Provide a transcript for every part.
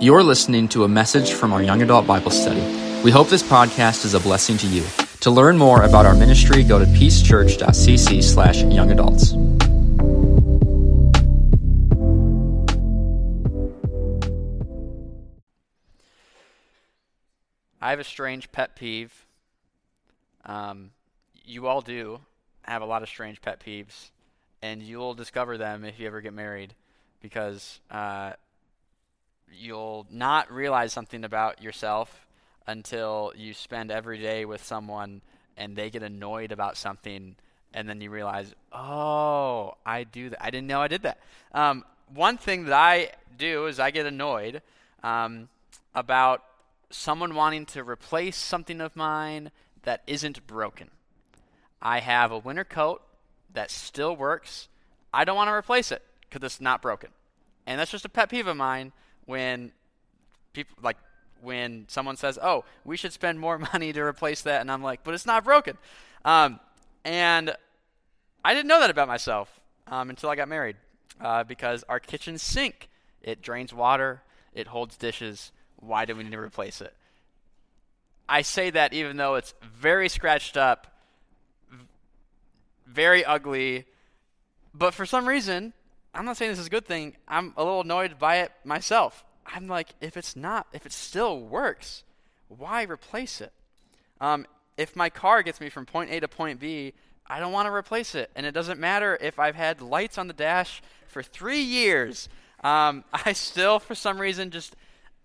You're listening to a message from our Young Adult Bible Study. We hope this podcast is a blessing to you. To learn more about our ministry, go to peacechurch.cc slash young adults. I have a strange pet peeve. Um, you all do have a lot of strange pet peeves, and you'll discover them if you ever get married because uh, you'll not realize something about yourself until you spend every day with someone and they get annoyed about something and then you realize oh i do that i didn't know i did that. Um, one thing that i do is i get annoyed um, about someone wanting to replace something of mine that isn't broken. I have a winter coat that still works. I don't want to replace it because it's not broken. And that's just a pet peeve of mine when people like when someone says, "Oh, we should spend more money to replace that," and I'm like, "But it's not broken," um, and I didn't know that about myself um, until I got married, uh, because our kitchen sink it drains water, it holds dishes. Why do we need to replace it? I say that even though it's very scratched up, very ugly, but for some reason I'm not saying this is a good thing. I'm a little annoyed by it myself. I'm like, if it's not, if it still works, why replace it? Um, if my car gets me from point A to point B, I don't want to replace it. And it doesn't matter if I've had lights on the dash for three years. Um, I still, for some reason, just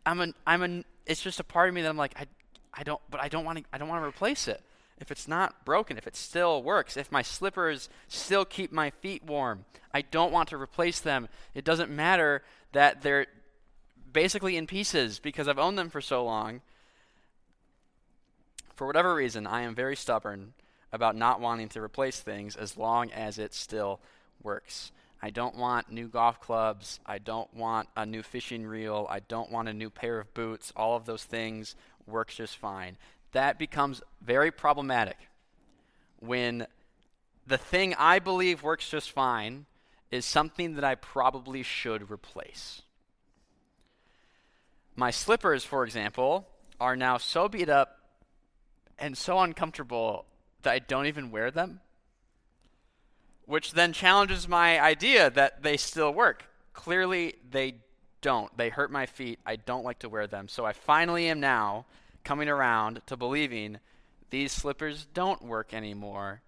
I'm an I'm an. It's just a part of me that I'm like I I don't, but I don't want to I don't want to replace it if it's not broken, if it still works, if my slippers still keep my feet warm, I don't want to replace them. It doesn't matter that they're basically in pieces because I've owned them for so long. For whatever reason, I am very stubborn about not wanting to replace things as long as it still works. I don't want new golf clubs. I don't want a new fishing reel. I don't want a new pair of boots. All of those things works just fine that becomes very problematic when the thing I believe works just fine is something that I probably should replace. My slippers, for example, are now so beat up and so uncomfortable that I don't even wear them, which then challenges my idea that they still work. Clearly, they don't. They hurt my feet. I don't like to wear them. So I finally am now coming around to believing these slippers don't work anymore,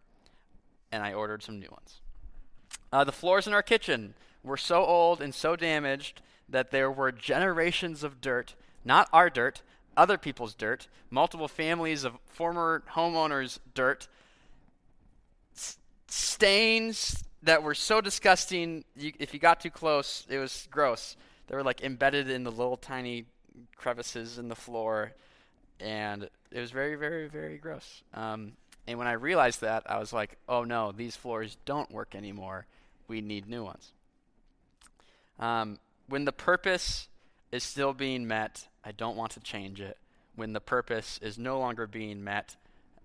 and I ordered some new ones. Uh, the floors in our kitchen were so old and so damaged that there were generations of dirt, not our dirt, other people's dirt, multiple families of former homeowners' dirt, s- stains that were so disgusting. You, if you got too close, it was gross. They were like embedded in the little tiny crevices in the floor and it was very, very, very gross. Um, and when I realized that, I was like, oh no, these floors don't work anymore. We need new ones. Um, when the purpose is still being met, I don't want to change it. When the purpose is no longer being met,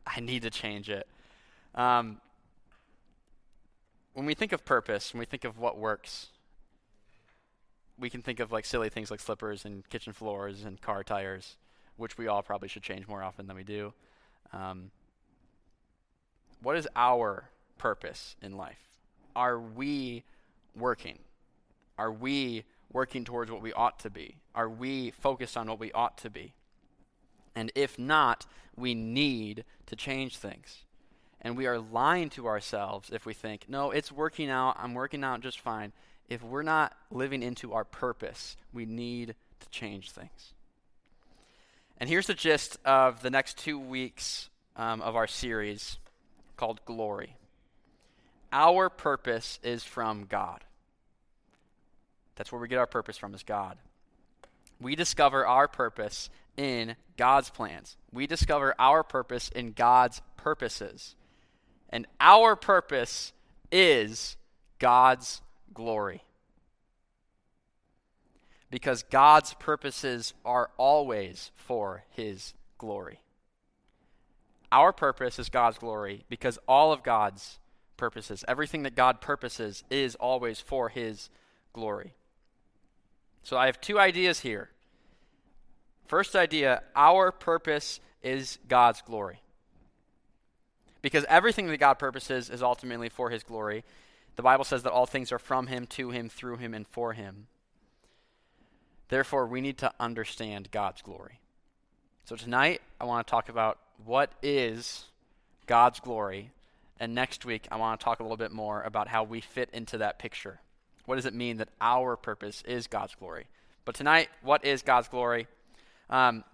I need to change it. Um, when we think of purpose, when we think of what works, we can think of like silly things like slippers and kitchen floors and car tires which we all probably should change more often than we do. Um, what is our purpose in life? Are we working? Are we working towards what we ought to be? Are we focused on what we ought to be? And if not, we need to change things. And we are lying to ourselves if we think, no, it's working out, I'm working out just fine. If we're not living into our purpose, we need to change things. And here's the gist of the next two weeks um, of our series called Glory. Our purpose is from God. That's where we get our purpose from, is God. We discover our purpose in God's plans. We discover our purpose in God's purposes. And our purpose is God's glory because God's purposes are always for his glory. Our purpose is God's glory because all of God's purposes, everything that God purposes, is always for his glory. So I have two ideas here First idea our purpose is God's glory. Because everything that God purposes is ultimately for his glory. The Bible says that all things are from him, to him, through him, and for him. Therefore, we need to understand God's glory. So tonight, I want to talk about what is God's glory. And next week, I want to talk a little bit more about how we fit into that picture. What does it mean that our purpose is God's glory? But tonight, what is God's glory? Um,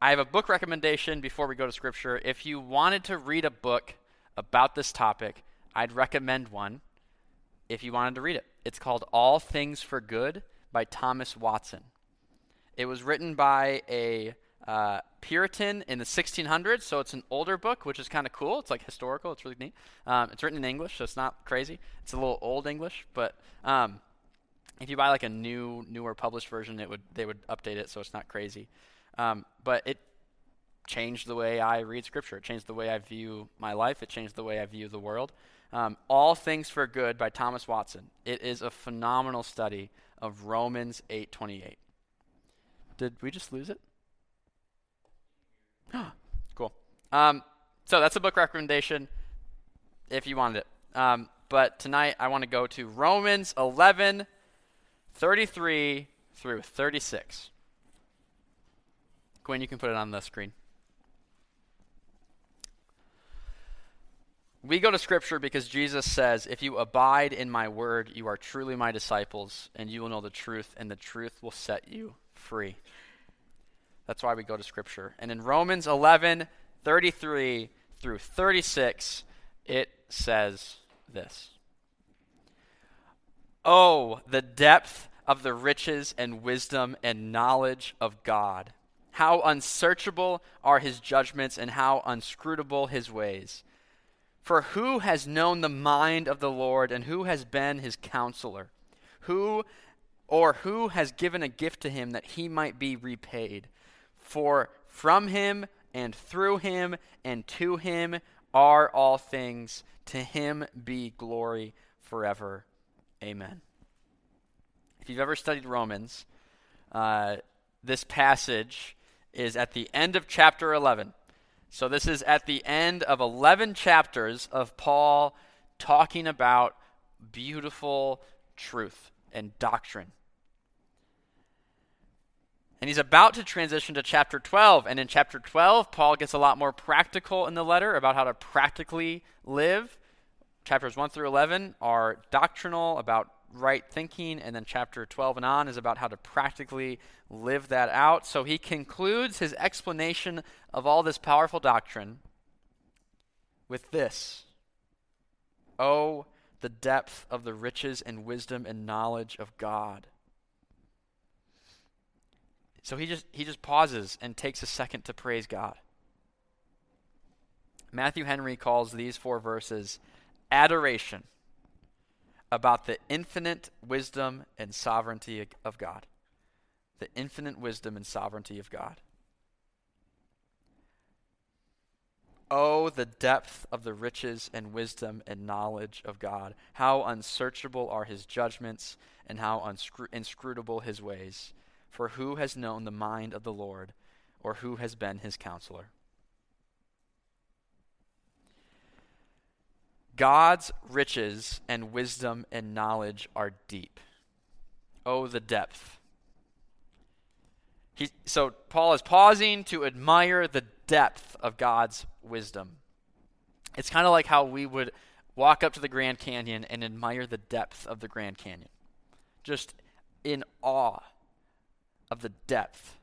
I have a book recommendation before we go to Scripture. If you wanted to read a book about this topic, I'd recommend one if you wanted to read it. It's called All Things for Good by Thomas Watson. It was written by a uh, Puritan in the 1600s, so it's an older book, which is kind of cool. It's like historical. It's really neat. Um, it's written in English, so it's not crazy. It's a little old English, but um, if you buy like a new, newer published version, it would they would update it so it's not crazy. Um, but it changed the way I read Scripture. It changed the way I view my life. It changed the way I view the world. Um, All Things for Good by Thomas Watson. It is a phenomenal study of Romans 8:28. Did we just lose it? cool. Um, so that's a book recommendation if you wanted it. Um, but tonight I want to go to Romans 11, 33 through 36. Gwen, you can put it on the screen. We go to Scripture because Jesus says, If you abide in my word, you are truly my disciples, and you will know the truth, and the truth will set you free. That's why we go to Scripture. And in Romans 11 33 through 36, it says this Oh, the depth of the riches and wisdom and knowledge of God! How unsearchable are his judgments, and how unscrutable his ways! For who has known the mind of the Lord, and who has been his counselor? Who or who has given a gift to him that he might be repaid? For from him and through him and to him are all things. To him be glory forever. Amen. If you've ever studied Romans, uh, this passage is at the end of chapter 11. So, this is at the end of 11 chapters of Paul talking about beautiful truth and doctrine. And he's about to transition to chapter 12. And in chapter 12, Paul gets a lot more practical in the letter about how to practically live. Chapters 1 through 11 are doctrinal about right thinking, and then chapter 12 and on is about how to practically live that out. So he concludes his explanation of all this powerful doctrine with this Oh, the depth of the riches and wisdom and knowledge of God. So he just he just pauses and takes a second to praise God. Matthew Henry calls these four verses adoration about the infinite wisdom and sovereignty of God. The infinite wisdom and sovereignty of God. Oh, the depth of the riches and wisdom and knowledge of God. How unsearchable are his judgments and how unscru- inscrutable his ways. For who has known the mind of the Lord, or who has been his counselor? God's riches and wisdom and knowledge are deep. Oh, the depth. He, so Paul is pausing to admire the depth of God's wisdom. It's kind of like how we would walk up to the Grand Canyon and admire the depth of the Grand Canyon. Just in awe of the depth.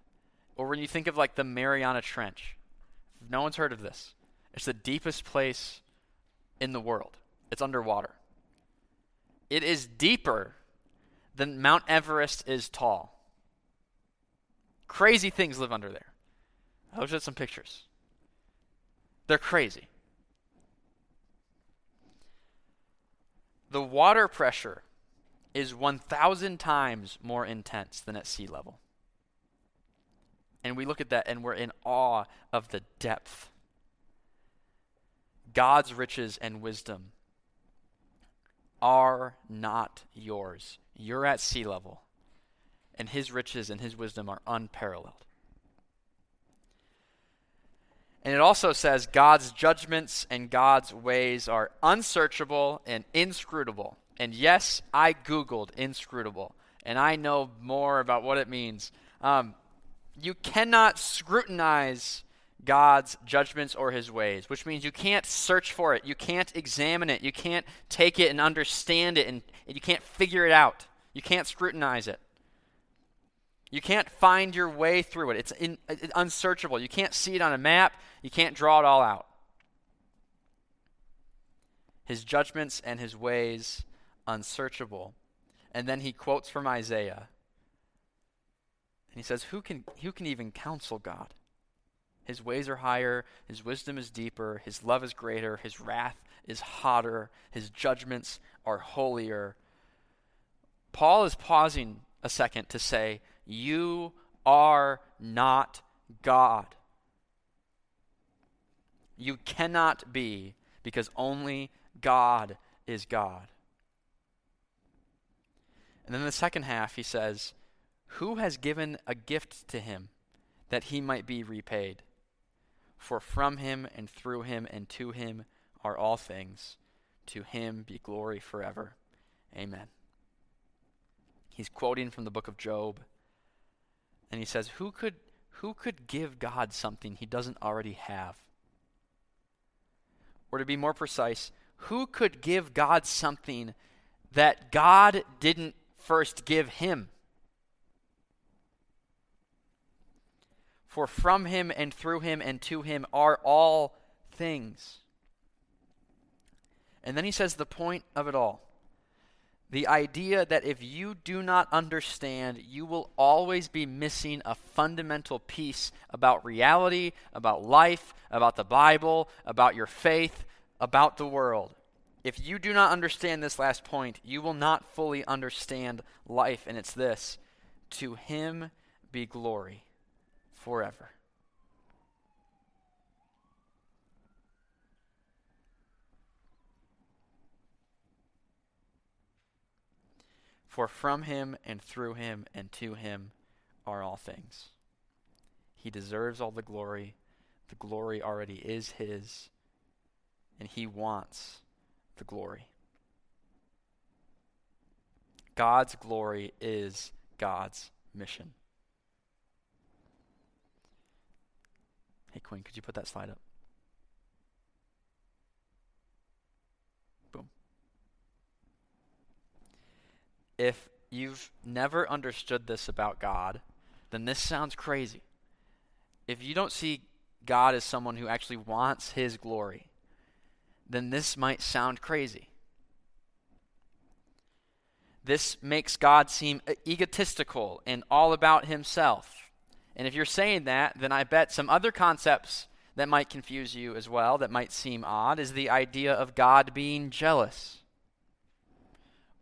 Or when you think of like the Mariana Trench. No one's heard of this. It's the deepest place in the world. It's underwater. It is deeper than Mount Everest is tall. Crazy things live under there. I looked at some pictures. They're crazy. The water pressure is 1,000 times more intense than at sea level. And we look at that and we're in awe of the depth God's riches and wisdom are not yours. You're at sea level, and his riches and his wisdom are unparalleled. And it also says God's judgments and God's ways are unsearchable and inscrutable. And yes, I Googled inscrutable, and I know more about what it means. Um, you cannot scrutinize God's judgments or his ways, which means you can't search for it. You can't examine it. You can't take it and understand it, and, and you can't figure it out. You can't scrutinize it. You can't find your way through it. It's, in, it's unsearchable. You can't see it on a map. You can't draw it all out. His judgments and his ways unsearchable. And then he quotes from Isaiah. And he says, Who can, who can even counsel God? His ways are higher, his wisdom is deeper, his love is greater, his wrath is hotter, his judgments are holier. Paul is pausing a second to say, You are not God. You cannot be because only God is God. And then the second half, he says, Who has given a gift to him that he might be repaid? For from him and through him and to him are all things. To him be glory forever. Amen. He's quoting from the book of Job. And he says, Who could, who could give God something he doesn't already have? Or to be more precise, who could give God something that God didn't first give him? For from him and through him and to him are all things. And then he says the point of it all the idea that if you do not understand, you will always be missing a fundamental piece about reality, about life, about the Bible, about your faith, about the world. If you do not understand this last point, you will not fully understand life, and it's this To him be glory forever. For from him and through him and to him are all things. He deserves all the glory. The glory already is his, and he wants the glory. God's glory is God's mission. Hey, Quinn, could you put that slide up? Boom. If you've never understood this about God, then this sounds crazy. If you don't see God as someone who actually wants his glory, then this might sound crazy. This makes God seem egotistical and all about himself. And if you're saying that, then I bet some other concepts that might confuse you as well, that might seem odd, is the idea of God being jealous,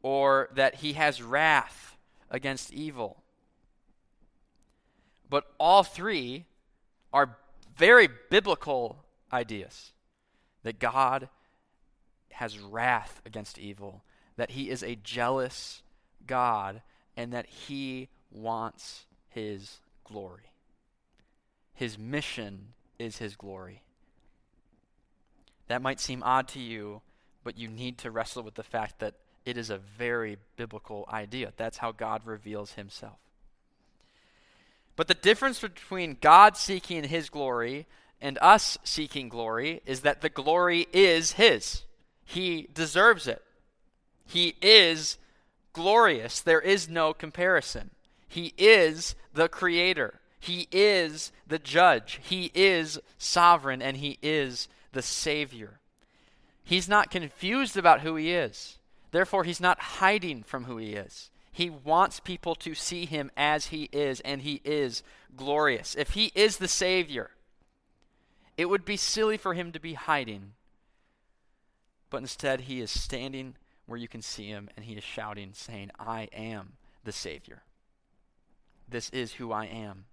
or that he has wrath against evil. But all three are very biblical ideas. That God has wrath against evil, that he is a jealous God, and that he wants his glory. His mission is his glory. That might seem odd to you, but you need to wrestle with the fact that it is a very biblical idea. That's how God reveals himself. But the difference between God seeking his glory and us seeking glory is that the glory is his. He deserves it. He is glorious. There is no comparison. He is the creator. He is the judge. He is sovereign and he is the savior. He's not confused about who he is. Therefore, he's not hiding from who he is. He wants people to see him as he is, and he is glorious. If he is the Savior, it would be silly for him to be hiding. But instead, he is standing where you can see him, and he is shouting, saying, I am the Savior. This is who I am.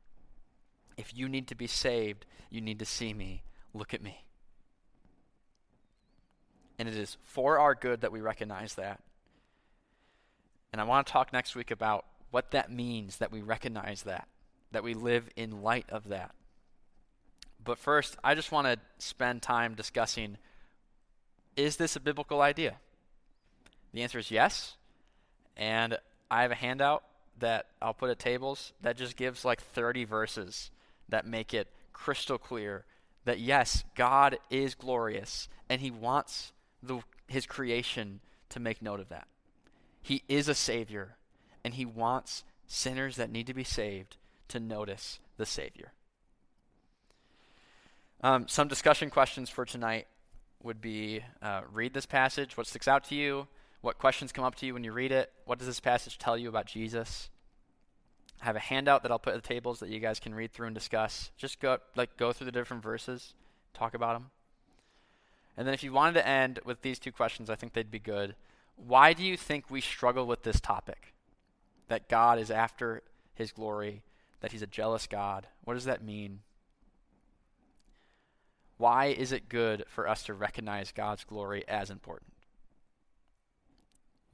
If you need to be saved, you need to see me. Look at me. And it is for our good that we recognize that. And I want to talk next week about what that means that we recognize that, that we live in light of that. but first, I just want to spend time discussing is this a biblical idea? The answer is yes. And I have a handout that I'll put at tables that just gives like 30 verses that make it crystal clear that yes, God is glorious and he wants the, his creation to make note of that. He is a savior and he wants sinners that need to be saved to notice the savior. Um, some discussion questions for tonight would be uh, read this passage, what sticks out to you, what questions come up to you when you read it, what does this passage tell you about Jesus? I have a handout that I'll put at the tables that you guys can read through and discuss. Just go like go through the different verses, talk about them. And then if you wanted to end with these two questions, I think they'd be good. Why do you think we struggle with this topic? That God is after his glory, that he's a jealous God. What does that mean? Why is it good for us to recognize God's glory as important?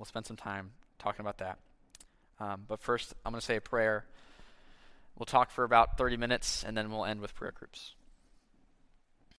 We'll spend some time talking about that. Um, but first, I'm going to say a prayer. We'll talk for about 30 minutes, and then we'll end with prayer groups.